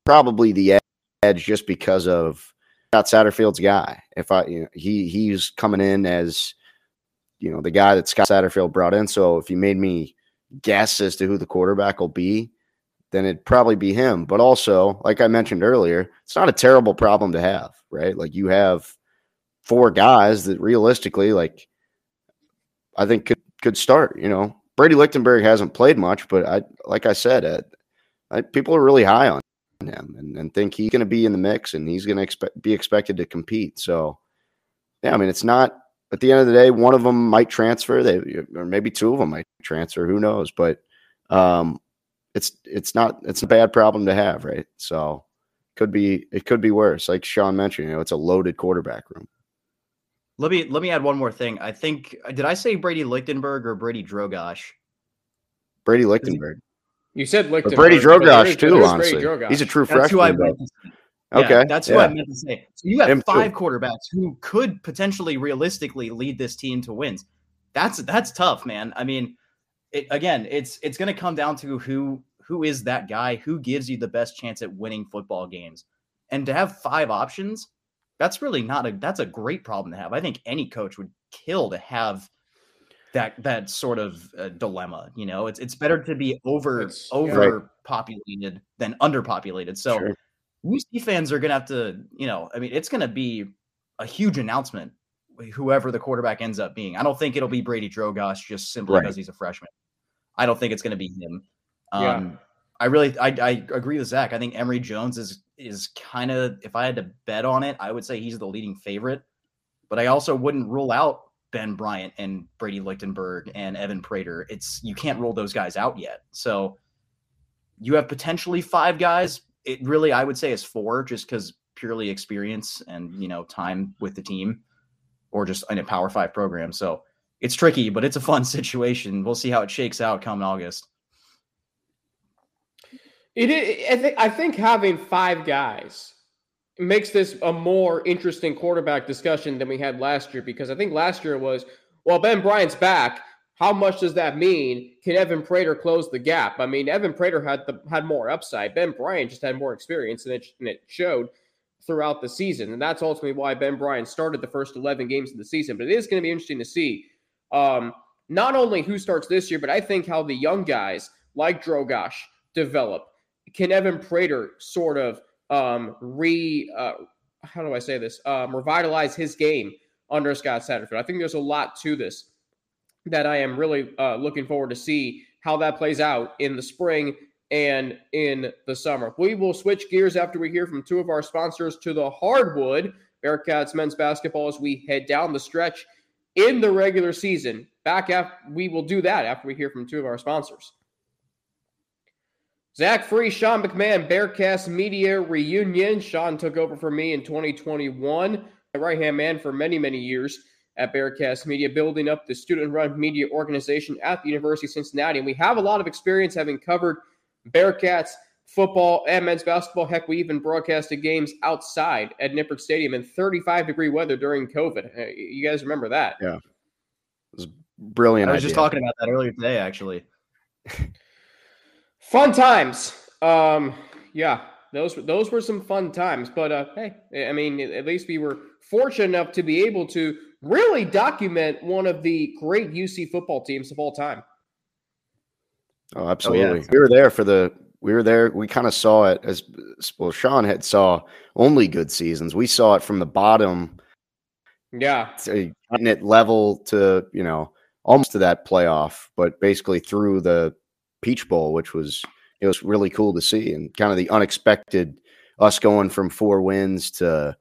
probably the edge just because of Scott Satterfield's guy. If I you know, he he's coming in as you know, the guy that Scott Satterfield brought in. So if you made me guess as to who the quarterback will be, then it'd probably be him. But also, like I mentioned earlier, it's not a terrible problem to have, right? Like you have four guys that realistically, like I think could could start. You know, Brady Lichtenberg hasn't played much, but I like I said, uh, I, people are really high on him and, and think he's going to be in the mix and he's going to expect be expected to compete. So, yeah, I mean, it's not at the end of the day, one of them might transfer. They or maybe two of them might transfer. Who knows? But um, it's it's not it's a bad problem to have, right? So could be it could be worse. Like Sean mentioned, you know, it's a loaded quarterback room. Let me let me add one more thing. I think did I say Brady Lichtenberg or Brady Drogosh? Brady Lichtenberg. You said Lichtenberg. Brady Drogosh too. Honestly, he's a true That's freshman. Okay. Yeah, that's yeah. what I meant to say. So you have Him five too. quarterbacks who could potentially realistically lead this team to wins. That's that's tough, man. I mean, it, again, it's it's going to come down to who who is that guy who gives you the best chance at winning football games. And to have five options, that's really not a that's a great problem to have. I think any coach would kill to have that that sort of uh, dilemma. You know, it's it's better to be over it's, overpopulated right. than underpopulated. So sure. UC fans are going to have to, you know, I mean, it's going to be a huge announcement, whoever the quarterback ends up being. I don't think it'll be Brady Drogosh just simply right. because he's a freshman. I don't think it's going to be him. Um, yeah. I really, I, I agree with Zach. I think Emory Jones is is kind of, if I had to bet on it, I would say he's the leading favorite. But I also wouldn't rule out Ben Bryant and Brady Lichtenberg and Evan Prater. It's you can't rule those guys out yet. So you have potentially five guys it really I would say is four, just because purely experience and you know time with the team, or just in a Power Five program. So it's tricky, but it's a fun situation. We'll see how it shakes out come August. It, I think I think having five guys makes this a more interesting quarterback discussion than we had last year because I think last year was well Ben Bryant's back how much does that mean? Can Evan Prater close the gap? I mean, Evan Prater had the had more upside. Ben Bryant just had more experience, and it, and it showed throughout the season. And that's ultimately why Ben Bryant started the first 11 games of the season. But it is going to be interesting to see um, not only who starts this year, but I think how the young guys like Drogosh develop. Can Evan Prater sort of um, re, uh, how do I say this, um, revitalize his game under Scott Satterfield? I think there's a lot to this that I am really uh, looking forward to see how that plays out in the spring and in the summer. We will switch gears after we hear from two of our sponsors to the hardwood Bearcats men's basketball as we head down the stretch in the regular season. Back after we will do that after we hear from two of our sponsors. Zach Fries, Sean McMahon, Bearcast Media Reunion. Sean took over for me in 2021, my right hand man for many, many years at Bearcast Media, building up the student run media organization at the University of Cincinnati. And we have a lot of experience having covered Bearcats football and men's basketball. Heck, we even broadcasted games outside at Nippert Stadium in 35 degree weather during COVID. You guys remember that? Yeah. It was brilliant. I was idea. just talking about that earlier today, actually. Fun times. Um, yeah, those those were some fun times. But uh, hey, I mean, at least we were fortunate enough to be able to really document one of the great UC football teams of all time. Oh, absolutely. We were there for the. We were there. We kind of saw it as well. Sean had saw only good seasons. We saw it from the bottom. Yeah, getting it level to you know almost to that playoff, but basically through the Peach Bowl, which was it was really cool to see and kind of the unexpected us going from four wins to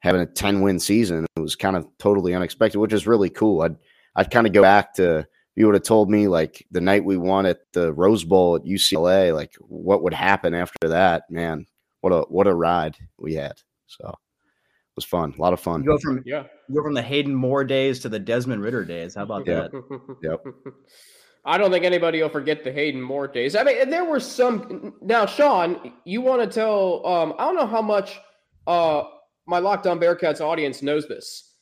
having a 10 win season. It was kind of totally unexpected, which is really cool. I'd I'd kind of go back to you would have told me like the night we won at the Rose Bowl at UCLA, like what would happen after that, man. What a what a ride we had. So it was fun. A lot of fun. You go from yeah. You go from the Hayden Moore days to the Desmond Ridder days. How about Yeah. that? Yep. I don't think anybody will forget the Hayden Moore days. I mean, there were some. Now, Sean, you want to tell? Um, I don't know how much uh, my Locked On Bearcats audience knows this,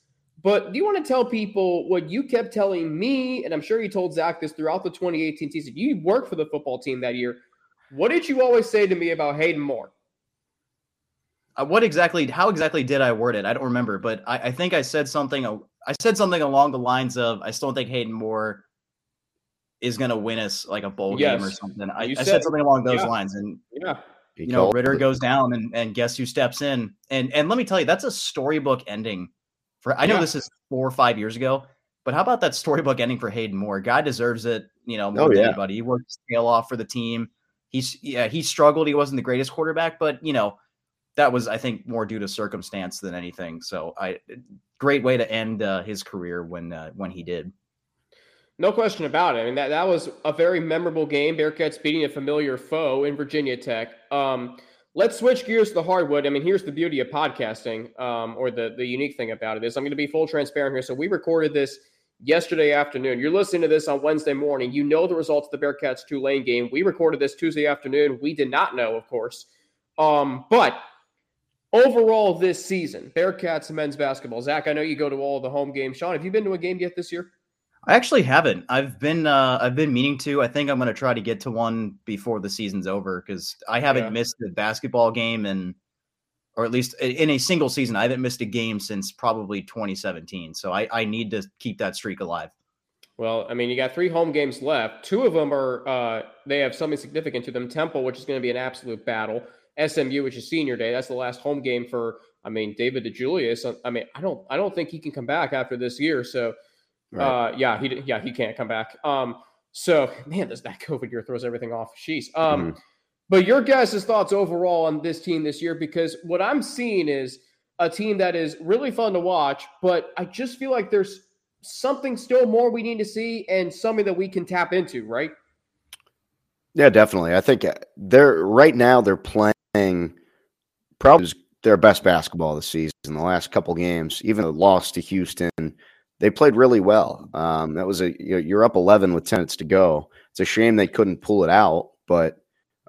but do you want to tell people what you kept telling me? And I'm sure you told Zach this throughout the 2018 season. You worked for the football team that year. What did you always say to me about Hayden Moore? Uh, what exactly? How exactly did I word it? I don't remember, but I, I think I said something. I said something along the lines of, "I still don't think Hayden Moore is going to win us like a bowl game or something." I, You I said- said something along those yeah. lines, and Yeah, you know, Ridder it. goes down, and and guess who steps in? And and let me tell you, that's a storybook ending. For I know Yeah. this is four or five years ago, but how about that storybook ending for Hayden Moore? Guy deserves it. You know, more Oh, than yeah. anybody. He worked his tail off for the team. He's yeah, he struggled. He wasn't the greatest quarterback, but you know, that was I think more due to circumstance than anything. So I great way to end uh, his career when uh, when he did. No question about it. I mean that that was a very memorable game. Bearcats beating a familiar foe in Virginia Tech. Um, let's switch gears to the hardwood. I mean, here's the beauty of podcasting, um, or the the unique thing about it is I'm going to be full transparent here. So we recorded this yesterday afternoon. You're listening to this on Wednesday morning. You know the results of the Bearcats Tulane game. We recorded this Tuesday afternoon. We did not know, of course. Um, but overall this season, Bearcats men's basketball. Zach, I know you go to all the home games. Sean, have you been to a game yet this year? I actually haven't. I've been uh, I've been meaning to. I think I'm going to try to get to one before the season's over because I haven't Yeah. missed a basketball game and or at least in a single season, I haven't missed a game since probably 2017. So I, I need to keep that streak alive. Well, I mean, you got three home games left. Two of them are uh, they have something significant to them. Temple, which is going to be an absolute battle. SMU, which is Senior Day. That's the last home game for. I mean, David DeJulius. I mean, I don't I don't think he can come back after this year. So, Right. uh, yeah, he yeah he can't come back. Um, so man, does that COVID year throws everything off? Jeez. Um, Mhm. but your guys' thoughts overall on this team this year? Because what I'm seeing is a team that is really fun to watch, but I just feel like there's something still more we need to see and something that we can tap into, right? Yeah, definitely. I think uh, they're right now they're playing probably their best basketball this season. The last couple games, even the loss to Houston, they played really well. Um, that was a you're you're up 11 with 10 minutes to go. It's a shame they couldn't pull it out, but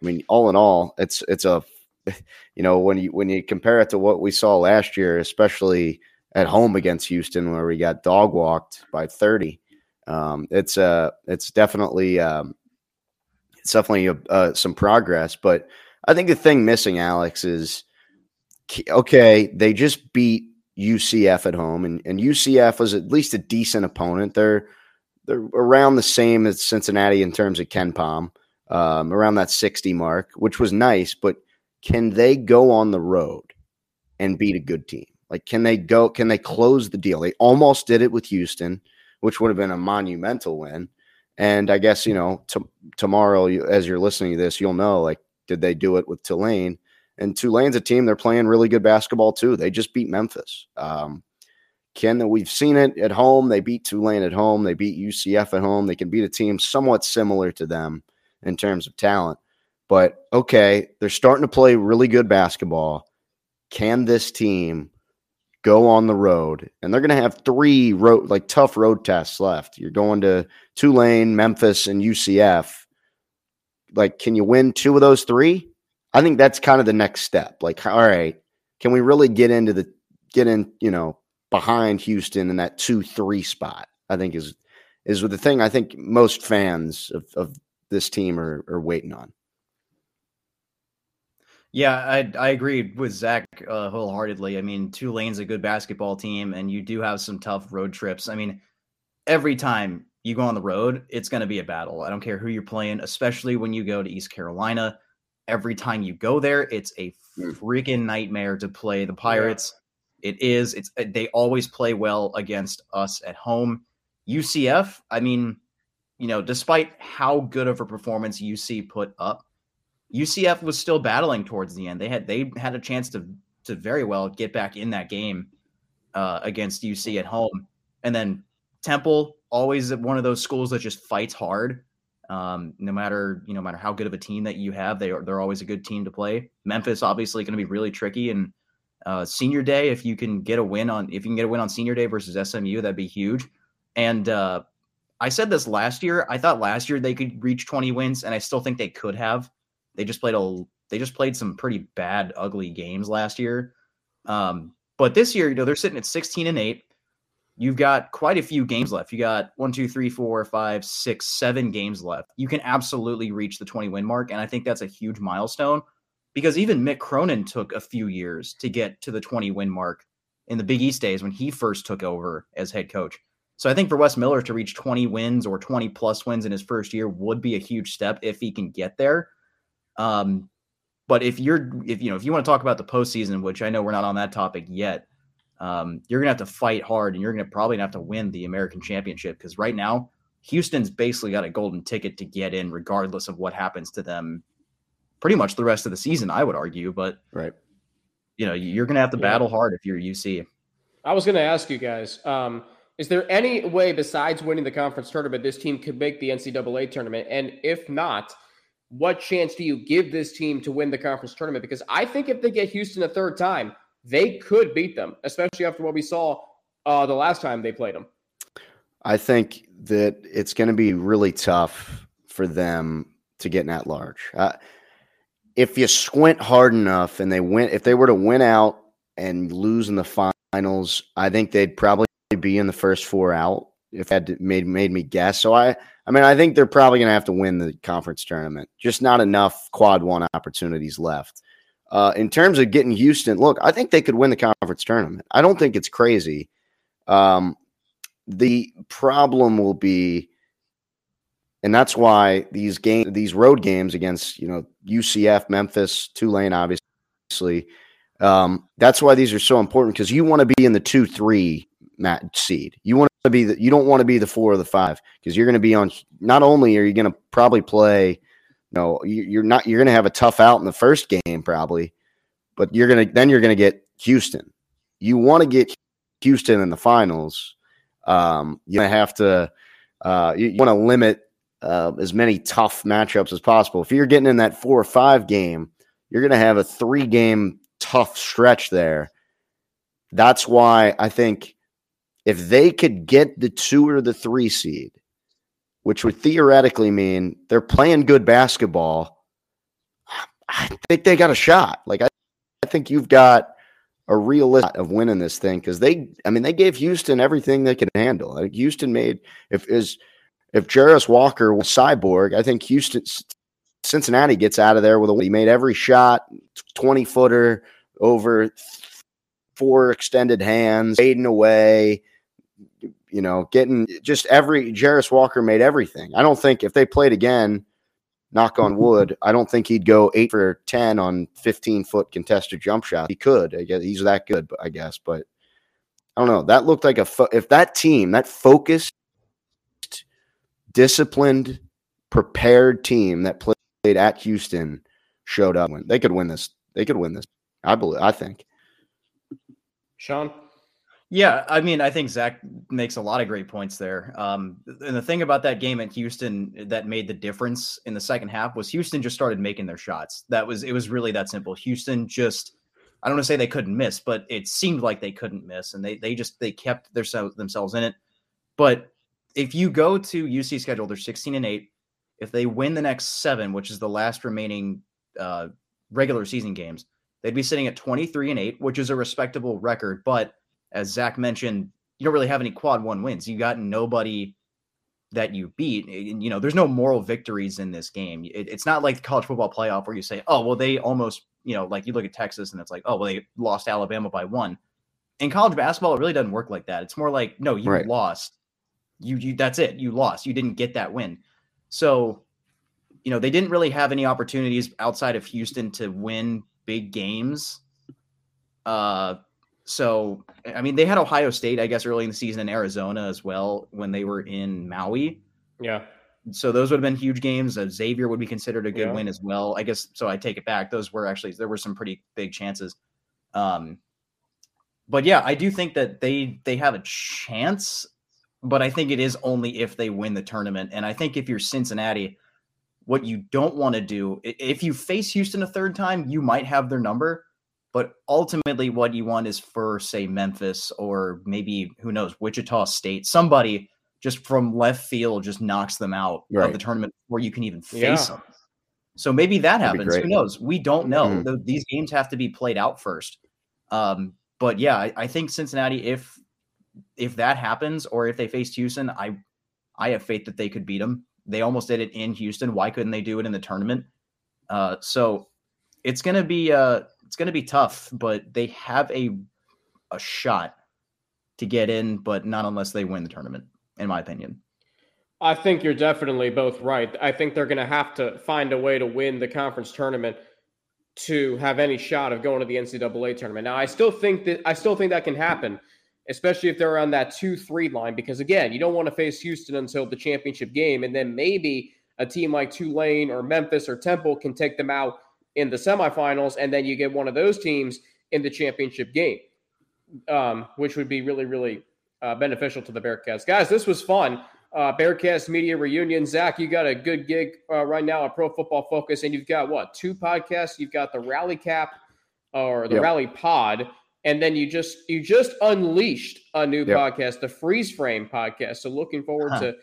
I mean, all in all, it's it's a you know when you when you compare it to what we saw last year, especially at home against Houston, where we got dog walked by 30. Um, it's uh it's definitely um, it's definitely a, uh, some progress. But I think the thing missing, Alex, is okay. They just beat UCF at home, and, and UCF was at least a decent opponent. They're they're around the same as Cincinnati in terms of KenPom, um, around that sixty mark, which was nice. But can they go on the road and beat a good team? Like, can they go? Can they close the deal? They almost did it with Houston, which would have been a monumental win. And I guess you know to, tomorrow, as you're listening to this, you'll know like did they do it with Tulane? And Tulane's a team they're playing really good basketball too. They just beat Memphis. Um, Ken, we've seen it at home. They beat Tulane at home. They beat UCF at home. They can beat a team somewhat similar to them in terms of talent. But okay, they're starting to play really good basketball. Can this team go on the road? And they're going to have three road like tough road tests left. You're going to Tulane, Memphis, and UCF. Like, can you win two of those three? I think that's kind of the next step. Like, all right, can we really get into the get in, you know, behind Houston in that two three spot? I think is is the thing I think most fans of, of this team are, are waiting on. Yeah, I I agree with Zach uh, wholeheartedly. I mean, Tulane's a good basketball team, and you do have some tough road trips. I mean, every time you go on the road, it's going to be a battle. I don't care who you're playing, especially when you go to East Carolina. Every time you go there, it's a hmm. freaking nightmare to play the Pirates. Yeah. It is. It's uh, they always play well against us at home. UCF, I mean, you know, despite how good of a performance UC put up, UCF was still battling towards the end. They had they had a chance to to very well get back in that game uh, against UC at home, and then Temple always one of those schools that just fights hard. Um, no matter you know, no matter how good of a team that you have, they are they're always a good team to play. Memphis obviously going to be really tricky, and uh, senior day if you can get a win on if you can get a win on senior day versus SMU, that'd be huge. And uh, I said this last year. I thought last year they could reach 20 wins, and I still think they could have. They just played a they just played some pretty bad, ugly games last year. Um, but this year, you know, they're sitting at 16 and 8. You've got quite a few games left. You got one, two, three, four, five, six, seven games left. You can absolutely reach the 20 win mark. And I think that's a huge milestone because even Mick Cronin took a few years to get to the 20 win mark in the Big East days when he first took over as head coach. So I think for Wes Miller to reach 20 wins or 20 plus wins in his first year would be a huge step if he can get there. Um, but if you're if you know if you want to talk about the postseason, which I know we're not on that topic yet, um, you're gonna have to fight hard and you're gonna probably have to win the American Championship because right now Houston's basically got a golden ticket to get in, regardless of what happens to them. Pretty much the rest of the season, I would argue, but right, you know, you're gonna have to yeah. battle hard if you're UC. I was gonna ask you guys. Um, is there any way besides winning the conference tournament this team could make the NCAA tournament? And if not, what chance do you give this team to win the conference tournament? Because I think if they get Houston a third time, they could beat them, especially after what we saw uh, the last time they played them. I think that it's going to be really tough for them to get in at large. Uh, if you squint hard enough and they win, if they were to win out and lose in the finals, I think they'd probably be in the first four out if that made made me guess. So I I mean I think they're probably going to have to win the conference tournament. Just not enough quad one opportunities left. Uh, in terms of getting Houston, look, I think they could win the conference tournament. I don't think it's crazy. Um, the problem will be, and that's why these game these road games against you know UCF, Memphis, Tulane, obviously. Um, that's why these are so important because you want to be in the two three mat seed. You want to be the, you don't want to be the four or the five because you're going to be on. Not only are you going to probably play, you know, you're not you're going to have a tough out in the first game probably, but you're going to then you're going to get Houston. You want to get Houston in the finals. Um, you have to uh, you, you want to limit uh, as many tough matchups as possible. If you're getting in that four or five game, you're going to have a three game tough stretch there. That's why I think if they could get the two or the three seed, which would theoretically mean they're playing good basketball, I think they got a shot. Like I, I think you've got a real list of winning this thing because they, I mean, they gave Houston everything they could handle. Like Houston made if is if Jarace Walker was cyborg, I think Houston Cincinnati gets out of there with a he made every shot, twenty footer over four extended hands, fading away you know, getting just every Jarace Walker made everything. I don't think if they played again, knock on wood, I don't think he'd go eight for 10 on 15 foot contested jump shot. He could, I guess he's that good, I guess, but I don't know. That looked like a, fo- if that team, that focused, disciplined, prepared team that played at Houston showed up, they could win this. They could win this. I believe, I think. Sean? Yeah, I mean, I think Zach makes a lot of great points there. Um, and the thing about that game at Houston that made the difference in the second half was Houston just started making their shots. That was it was really that simple. Houston just I don't want to say they couldn't miss, but it seemed like they couldn't miss, and they they just they kept their themselves in it. But if you go to UC schedule, they're 16 and 8. If they win the next seven, which is the last remaining uh, regular season games, they'd be sitting at 23 and 8, which is a respectable record. But as Zach mentioned, you don't really have any quad one wins. You got nobody that you beat. You know, there's no moral victories in this game. It, it's not like the college football playoff where you say, oh, well, they almost, you know, like you look at Texas and it's like, oh, well, they lost Alabama by one. In college basketball, it really doesn't work like that. It's more like, no, you right. lost. You, you, that's it. You lost. You didn't get that win. So, you know, they didn't really have any opportunities outside of Houston to win big games. Uh, so, I mean, they had Ohio State, I guess, early in the season in Arizona as well when they were in Maui. Yeah. So those would have been huge games. Uh, Xavier would be considered a good yeah. win as well. I guess so. I take it back. Those were actually there were some pretty big chances. Um, but yeah, I do think that they they have a chance, but I think it is only if they win the tournament. And I think if you're Cincinnati, what you don't want to do if you face Houston a third time, you might have their number but ultimately, what you want is for, say, Memphis or maybe who knows, Wichita State, somebody just from left field just knocks them out right. of the tournament before you can even face yeah. them. So maybe that That'd happens. Who knows? We don't know. Mm-hmm. The, these games have to be played out first. Um, but yeah, I, I, think Cincinnati, if if that happens, or if they face Houston, I I have faith that they could beat them. They almost did it in Houston. Why couldn't they do it in the tournament? Uh, so it's gonna be uh it's going to be tough, but they have a a shot to get in, but not unless they win the tournament, in my opinion. I think you're definitely both right. I think they're going to have to find a way to win the conference tournament to have any shot of going to the NCAA tournament. Now, I still think that I still think that can happen, especially if they're on that two-three line. Because again, you don't want to face Houston until the championship game, and then maybe a team like Tulane or Memphis or Temple can take them out in the semifinals, and then you get one of those teams in the championship game, um, which would be really, really uh, beneficial to the Bearcats. Guys, this was fun. Uh, Bearcast Media Reunion. Zach, you got a good gig uh, right now at Pro Football Focus, and you've got what two podcasts? You've got the Rally Cap or the yep. Rally Pod, and then you just you just unleashed a new yep. podcast, the Freeze Frame podcast. So looking forward huh. to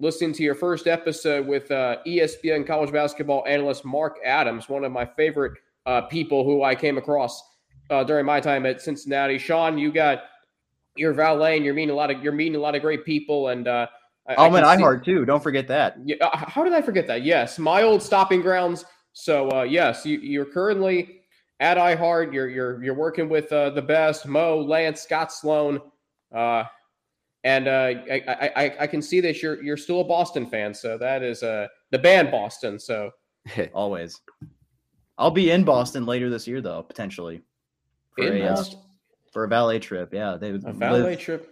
listening to your first episode with uh, ESPN college basketball analyst Mark Adams, one of my favorite uh, people who I came across uh, during my time at Cincinnati. Sean, you got your valet, and you're meeting a lot of you're meeting a lot of great people, and uh, I, Alman I Ihart too. Don't forget that. Yeah, uh, how did I forget that? Yes, my old stopping grounds. So uh, yes, you, you're currently at iHeart. You're you're you're working with uh, the best Mo, Lance, Scott Sloan. Uh, and uh, I, I, I can see that you're you're still a Boston fan, so that is uh, the band Boston. So always, I'll be in Boston later this year, though potentially for in a uh, Boston? for a valet trip. Yeah, they would a valet live, trip.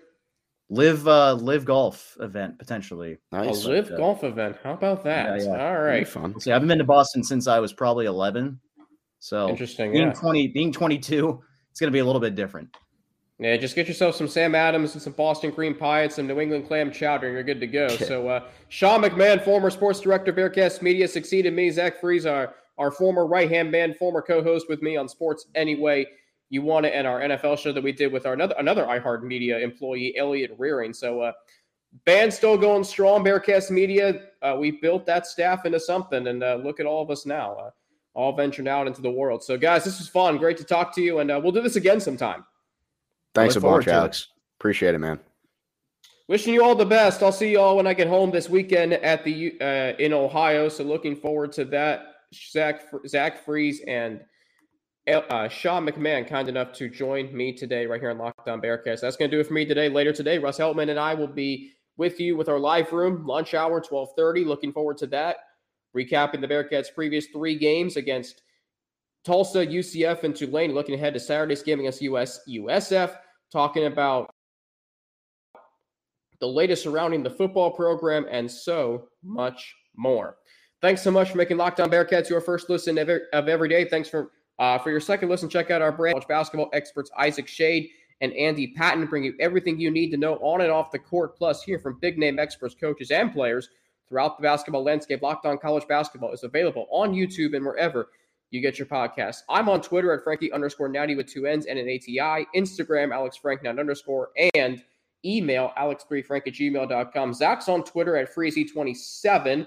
Live uh live golf event potentially. Nice. A live golf event. How about that? Yeah, yeah. All right. Fun. See, I haven't been to Boston since I was probably eleven. So interesting. Being yeah. twenty, being twenty-two, it's going to be a little bit different. Yeah, just get yourself some Sam Adams and some Boston cream pie and some New England clam chowder, and you're good to go. So, uh, Sean McMahon, former sports director, Bearcast Media, succeeded me. Zach Fries, our, our former right hand man, former co host with me on Sports Anyway. You want it, and our NFL show that we did with our another another iHeart Media employee, Elliot Rearing. So, uh, band still going strong. Bearcast Media, uh, we built that staff into something, and uh, look at all of us now, uh, all venturing out into the world. So, guys, this was fun. Great to talk to you, and uh, we'll do this again sometime. Thanks a bunch, Alex. It. Appreciate it, man. Wishing you all the best. I'll see you all when I get home this weekend at the uh, in Ohio. So looking forward to that. Zach Zach Fries and uh, Sean McMahon kind enough to join me today right here on Locked On Bearcats. That's going to do it for me today. Later today, Russ Heltman and I will be with you with our live room lunch hour, twelve thirty. Looking forward to that. Recapping the Bearcats' previous three games against Tulsa, UCF, and Tulane. Looking ahead to Saturday's game against US USF talking about the latest surrounding the football program, and so much more. Thanks so much for making Locked On Bearcats your first listen of every day. Thanks for uh, for your second listen. Check out our brand watch basketball experts Isaac Shade and Andy Patton bring you everything you need to know on and off the court. Plus, hear from big name experts, coaches, and players throughout the basketball landscape. Locked On College Basketball is available on YouTube and wherever you get your podcast. I'm on Twitter at Frankie underscore Natty with two N's and an ATI, Instagram, Alex Frank underscore, and email alex3frank at gmail.com. Zach's on Twitter at Freezy27.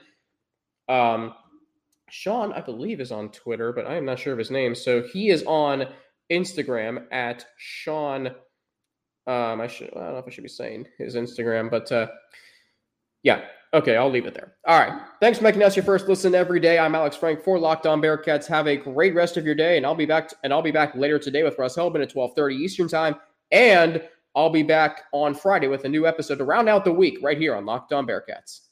Um, Sean, I believe, is on Twitter, but I am not sure of his name. So he is on Instagram at Sean. Um, I should I don't know if I should be saying his Instagram, but uh, yeah. Okay, I'll leave it there. All right. Thanks for making us your first listen every day. I'm Alex Frank for Locked On Bearcats. Have a great rest of your day, and I'll be back. and I'll be back later today with Russ Heltman at 12:30 Eastern Time, and I'll be back on Friday with a new episode to round out the week right here on Locked On Bearcats.